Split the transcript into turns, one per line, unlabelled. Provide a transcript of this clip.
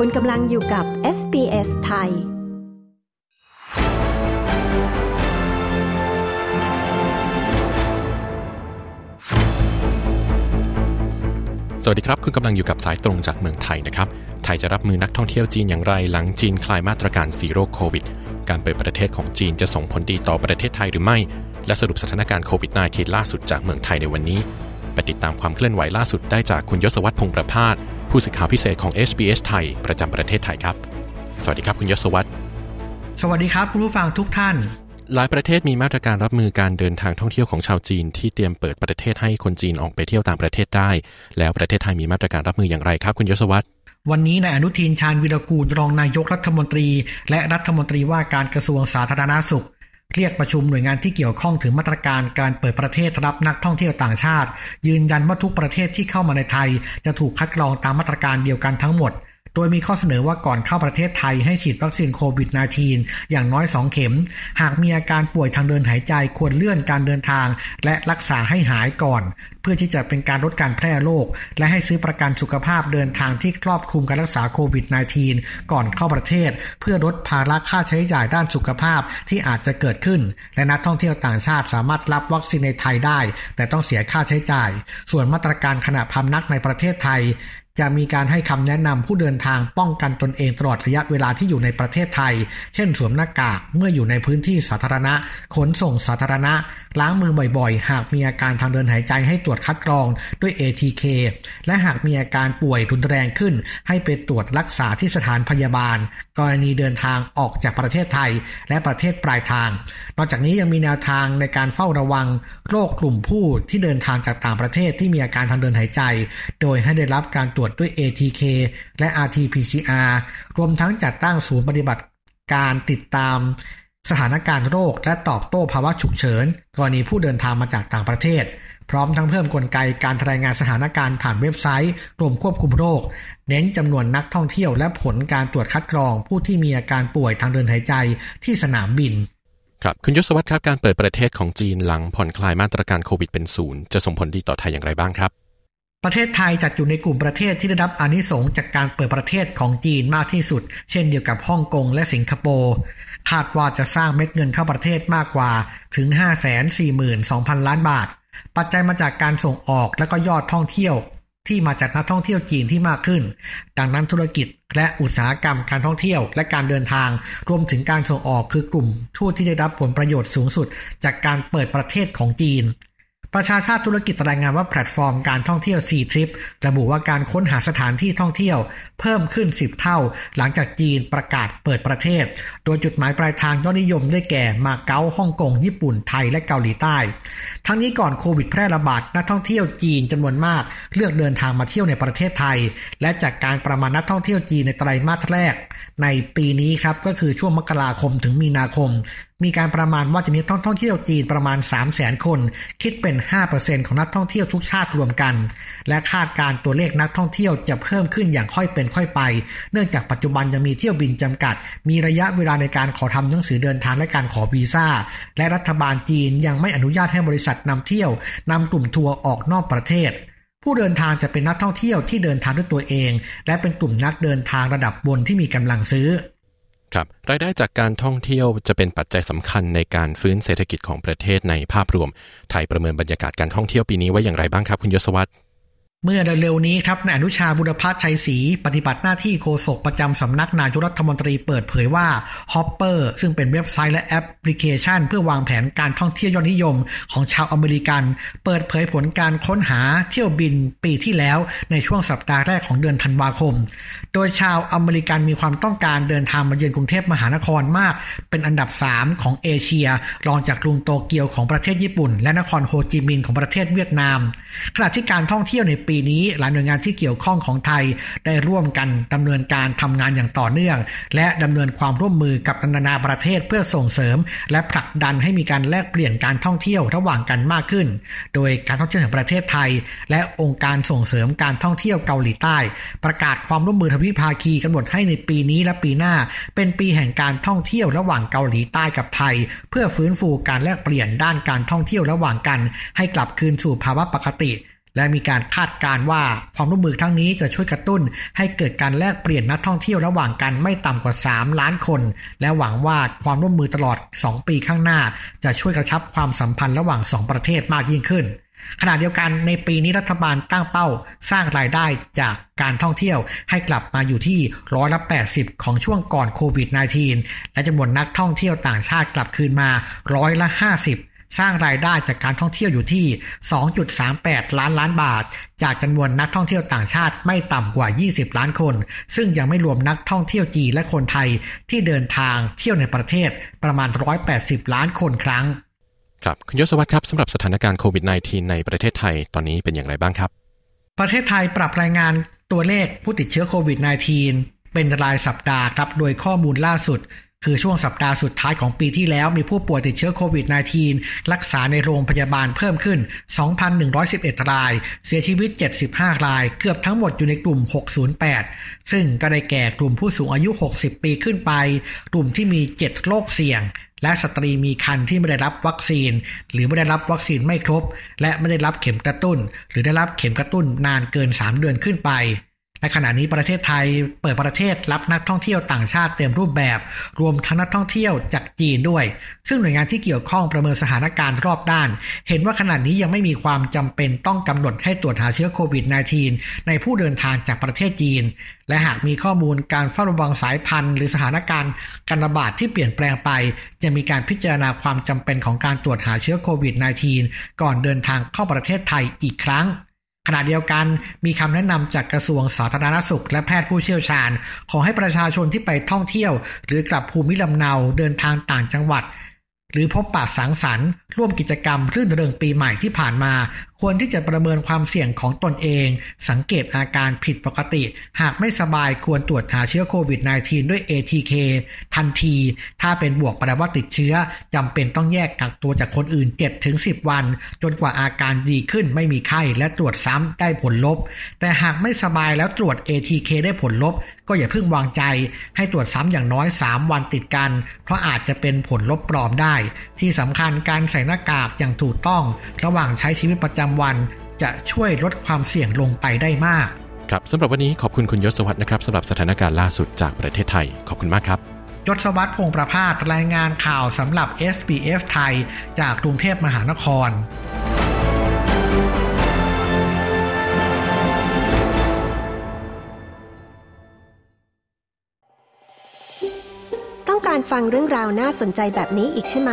คุณกำลังอยู่กับ SBS ไทย
สวัสดีครับ คุณกำลังอยู่กับสายตรงจากเมืองไทยนะครับ ไทยจะรับมือนักท่องเที่ยวจีนอย่างไร หลังจีนคลายมาตรการสีโรคโควิด การเปิดประเทศของจีนจะส่งผลดีต่อประเทศไทยหรือไม่ และสรุปสถานการณ์โควิด -19 ล่าสุดจากเมืองไทยในวันนี้ ไปติดตามความเคลื่อนไหวล่าสุดได้จากคุณยศวัตรพงประพาส ผู้สื่อข่าวพิเศษของ SBS ไทย ประจำประเทศไทยครับ สวัสดีครับคุณยศวัตร
สวัสดีครับคุณผู้ฟังทุกท่าน
หลายประเทศมีมาตรการรับมือการเดินทางท่องเที่ยวของชาวจีน ที่เตรียมเปิดประเทศให้คนจีนออกไปเที่ยวต่างประเทศได้ แล้วประเทศไทยมีมาตรการรับมืออย่างไรครับ คุณยศวัตร
วันนี้นายอนุทินชาญวิรกูลรองนายกรัฐมนตรี และรัฐมนตรีว่าการกระทรวงสาธารณาสุข เรียกประชุมหน่วยงานที่เกี่ยวข้องถึงมาตรการการเปิดประเทศรับนักท่องเที่ยวต่างชาติ ยืนยันว่าทุกประเทศที่เข้ามาในไทย จะถูกคัดกรองตามมาตรการเดียวกันทั้งหมด โดยมีข้อเสนอว่าก่อนเข้าประเทศไทยให้ฉีดวัคซีนโควิด -19 อย่างน้อย 2 เข็ม หากมีอาการป่วยทางเดินหายใจควรเลื่อนการเดินทาง และรักษาให้หายก่อน เพื่อที่จะเป็นการลดการแพร่โรคและให้ซื้อประกันสุขภาพเดินทางที่ครอบคลุมการรักษาโควิด -19 ก่อนเข้าประเทศ เพื่อลดภาระค่าใช้จ่ายด้านสุขภาพที่อาจจะเกิดขึ้น และนักท่องเที่ยวต่างชาติสามารถรับวัคซีนในไทยได้ แต่ต้องเสียค่าใช้จ่าย ส่วนมาตรการขณะพำนักในประเทศไทย จะมีการให้คำแนะนำผู้เดินทางป้องกันตนเองตลอดระยะเวลาที่อยู่ในประเทศไทย เช่นสวมหน้ากากเมื่ออยู่ในพื้นที่สาธารณะ ขนส่งสาธารณะ ล้างมือบ่อยๆ หากมีอาการทางเดินหายใจให้ตรวจคัดกรองด้วย ATK และหากมีอาการป่วยรุนแรงขึ้น ให้ไปตรวจรักษาที่สถานพยาบาล กรณีเดินทางออกจากประเทศไทย และประเทศปลายทาง นอกจากนี้ยังมีแนวทางในการเฝ้าระวังโรคกลุ่มผู้ที่เดินทางจากต่างประเทศที่มีอาการทางเดินหายใจ โดยให้ได้รับการตรวจด้วย ATK และ RT-PCR รวมทั้งจัดตั้งศูนย์ปฏิบัติการติดตามสถานการณ์โรค และตอบโต้ภาวะฉุกเฉิน กรณีผู้เดินทางมาจากต่างประเทศ พร้อมทั้งเพิ่มกลไกการรายงานสถานการณ์ผ่านเว็บไซต์กรมควบคุมโรค เน้นจำนวนนักท่องเที่ยวและผลการตรวจคัดกรอง ผู้ที่มีอาการป่วยทางเดินหายใจที่สนามบิน
ครับคุณยศวัตรครับการเปิดประเทศของจีนหลังผ่อนคลายมาตรการโควิดเป็นศูนย์จะส่งผลดีต่อไทยอย่างไรบ้างครับ
ประเทศไทยจัดอยู่ในกลุ่มประเทศที่ได้รับอานิสงส์จากการเปิดประเทศของจีนมากที่สุด เช่นเดียวกับฮ่องกงและสิงคโปร์คาดว่าจะสร้างเม็ดเงินเข้าประเทศมากกว่าถึง 542,000 ล้านบาท ปัจจัยมาจากการส่งออกและก็ยอดท่องเที่ยว ที่มาจากนักท่องเที่ยวจีนที่มากขึ้น ดังนั้นธุรกิจและอุตสาหกรรมการท่องเที่ยว และการเดินทาง รวมถึงการส่งออกคือกลุ่มผู้ที่ได้รับผลประโยชน์สูงสุด จากการเปิดประเทศของจีน ประชาชาติธุรกิจรายงานว่าแพลตฟอร์มการท่องเที่ยว C Trip ระบุว่าการค้นหาสถานที่ท่องเที่ยว เพิ่มขึ้น 10 เท่า หลังจากจีนประกาศเปิดประเทศ โดยจุดหมายปลายทางยอดนิยมได้แก่มาเก๊าฮ่องกง ญี่ปุ่นไทยและเกาหลีใต้ ทั้งนี้ก่อนโควิดแพร่ระบาดนักท่องเที่ยวจีนจำนวนมาก เลือกเดินทางมาเที่ยวในประเทศไทย และจากการประมาณนักท่องเที่ยวจีนในไตรมาสแรก ในปีนี้ครับก็คือช่วงมกราคมถึงมีนาคม มีการประมาณว่าจะมีท่องเที่ยวจีนประมาณ 3 0 0แสนคน คิดเป็น 5%ของนักท่องเที่ยวทุกชาติรวมกัน และคาดการตัวเลขนักท่องเที่ยวจะเพิ่มขึ้นอย่างค่อยเป็นค่อยไป เนื่องจากปัจจุบันยังมีเที่ยวบินจำกัด มีระยะเวลาในการขอทำหนังสือเดินทางและการขอวีซ่า และรัฐบาลจีนยังไม่อนุญาตให้บริษัทนำเที่ยวนำกลุ่มทัวร์ออกนอกประเทศผู้เดินทางจะเป็นนักท่องเที่ยวที่เดินทางด้วยตัวเอง และเป็นกลุ่มนักเดินทางระดับบนที่มีกำลังซื้อ
ครับรายได้จากการท่องเที่ยวจะเป็นปัจจัยสำคัญในการฟื้นเศรษฐกิจของประเทศในภาพรวม ไทยประเมินบรรยากาศการท่องเที่ยวปีนี้ไว้อย่างไรบ้างครับ คุณยศวัตร
เมื่อเร็วๆนี้ครับนายอนุชาบุรพชัยศรีปฏิบัติหน้าที่โฆษกประจำสำนักนายกรัฐมนตรีเปิดเผยว่า Hopper ซึ่งเป็นเว็บไซต์และแอปพลิเคชัน เพื่อวางแผนการท่องเที่ยวยอดนิยมของชาวอเมริกัน เปิดเผยผลการค้นหาเที่ยวบินปีที่แล้วในช่วงสัปดาห์แรกของเดือนธันวาคม โดยชาวอเมริกันมีความต้องการเดินทางมาเยือนกรุงเทพมหานครมาก เป็นอันดับ 3 ของเอเชีย รองจากกรุงโตเกียวของประเทศญี่ปุ่น และนครโฮจิมินห์ของประเทศเวียดนามขณะที่การท่องเที่ยวในปีนี้หลายหน่วยงานที่เกี่ยวข้องของไทยได้ร่วมกันดำเนินการทำงานอย่างต่อเนื่อง และดำเนินความร่วมมือกับนานาประเทศเพื่อส่งเสริม และผลักดันให้มีการแลกเปลี่ยนการท่องเที่ยวระหว่างกันมากขึ้น โดยการท่องเที่ยวแห่งประเทศไทย และองค์การส่งเสริมการท่องเที่ยวเกาหลีใต้ ประกาศความร่วมมือทวิภาคีกำหนดให้ในปีนี้และปีหน้า เป็นปีแห่งการท่องเที่ยวระหว่างเกาหลีใต้กับไทย เพื่อฟื้นฟูการแลกเปลี่ยนด้านการท่องเที่ยวระหว่างกัน ให้กลับคืนสู่ภาวะปกติ และมีการคาดการว่าความร่วมมือทั้งนี้จะช่วยกระตุ้น ให้เกิดการแลกเปลี่ยนนักท่องเที่ยวระหว่างกันไม่ต่ำกว่า 3 ล้านคน และหวังว่าความร่วมมือตลอด 2 ปีข้างหน้า จะช่วยกระชับความสัมพันธ์ระหว่าง 2 ประเทศมากยิ่งขึ้นขณะเดียวกันในปีนี้รัฐบาลตั้งเป้าสร้างรายได้จากการท่องเที่ยวให้กลับมาอยู่ที่ร้อยละ80 ของช่วงก่อนโควิด -19 และจำนวนนักท่องเที่ยวต่างชาติกลับคืนมาร้อยละ 50 สร้างรายได้จากการท่องเที่ยวอยู่ที่ 2.38 ล้านล้านบาท จากจำนวนนักท่องเที่ยวต่างชาติไม่ต่ำกว่า 20 ล้านคน ซึ่งยังไม่รวมนักท่องเที่ยวจีนและคนไทยที่เดินทางเที่ยวในประเทศประมาณ 180 ล้านคนครั้ง
ครับคุณยศวัตรครับสำหรับสถานการณ์โควิด -19 ในประเทศไทยตอนนี้เป็นอย่างไรบ้างครับ
ประเทศไทยปรับรายงานตัวเลขผู้ติดเชื้อโควิด -19 เป็นรายสัปดาห์ครับ โดยข้อมูลล่าสุด คือช่วงสัปดาห์สุดท้ายของปีที่แล้วมีผู้ป่วยติดเชื้อโควิด -19 รักษาในโรงพยาบาลเพิ่มขึ้น 2,111 ราย เสียชีวิต 75 ราย เกือบทั้งหมดอยู่ในกลุ่ม 608 ซึ่งก็ได้แก่กลุ่มผู้สูงอายุ 60 ปีขึ้นไป กลุ่มที่มี 7 โรคเสี่ยง และสตรีมีครรภ์ที่ไม่ได้รับวัคซีน หรือไม่ได้รับวัคซีนไม่ครบ และไม่ได้รับเข็มกระตุ้น หรือได้รับเข็มกระตุ้นนานเกิน 3 เดือนขึ้นไป ในขณะนี้ประเทศไทยเปิดประเทศรับนักท่องเที่ยวต่างชาติเต็มรูปแบบ รวมทั้งนักท่องเที่ยวจากจีนด้วย ซึ่งหน่วยงานที่เกี่ยวข้องประเมินสถานการณ์รอบด้าน เห็นว่าขณะนี้ยังไม่มีความจำเป็นต้องกำหนดให้ตรวจหาเชื้อโควิด -19 ในผู้เดินทางจากประเทศจีน และหากมีข้อมูลการเฝ้าระวังสายพันธุ์ หรือสถานการณ์การระบาดที่เปลี่ยนแปลงไป จะมีการพิจารณาความจำเป็นของการตรวจหาเชื้อโควิด -19 ก่อนเดินทางเข้าประเทศไทยอีกครั้ง ขณะเดียวกันมีคำแนะนำจากกระทรวงสาธารณสุข และแพทย์ผู้เชี่ยวชาญ ขอให้ประชาชนที่ไปท่องเที่ยว หรือกลับภูมิลำเนาเดินทางต่างจังหวัด หรือพบปะสังสรรค์ ร่วมกิจกรรมรื่นเริงปีใหม่ที่ผ่านมาควรที่จะประเมินความเสี่ยงของตนเอง สังเกตอาการผิดปกติ หากไม่สบายควรตรวจหาเชื้อโควิด -19 ด้วย ATK ทันที ถ้าเป็นบวกแปลว่าติดเชื้อจำเป็นต้องแยกกักตัวจากคนอื่น7-10 วัน จนกว่าอาการดีขึ้นไม่มีไข้และตรวจซ้ำได้ผลลบ แต่หากไม่สบายแล้วตรวจ ATK ได้ผลลบ ก็อย่าเพิ่งวางใจ ให้ตรวจซ้ำอย่างน้อย 3 วันติดกัน เพราะอาจจะเป็นผลลบปลอมได้ ที่สำคัญการใส่หน้ากากอย่างถูกต้อง ระหว่างใช้ชีวิตประจำำวัน จะช่วยลดความเสี่ยงลงไปได้มาก
ครับสำหรับวันนี้ขอบคุณคุณยศวัตรนะครับสำหรับสถานการณ์ล่าสุดจากประเทศไทย ขอบคุณมากครับ
ยศวัตรพงประพาสรายงานข่าวสำหรับ SBS ไทย จากกรุงเทพมหานคร
การฟังเรื่องราวน่าสนใจแบบนี้อีกใช่ไหม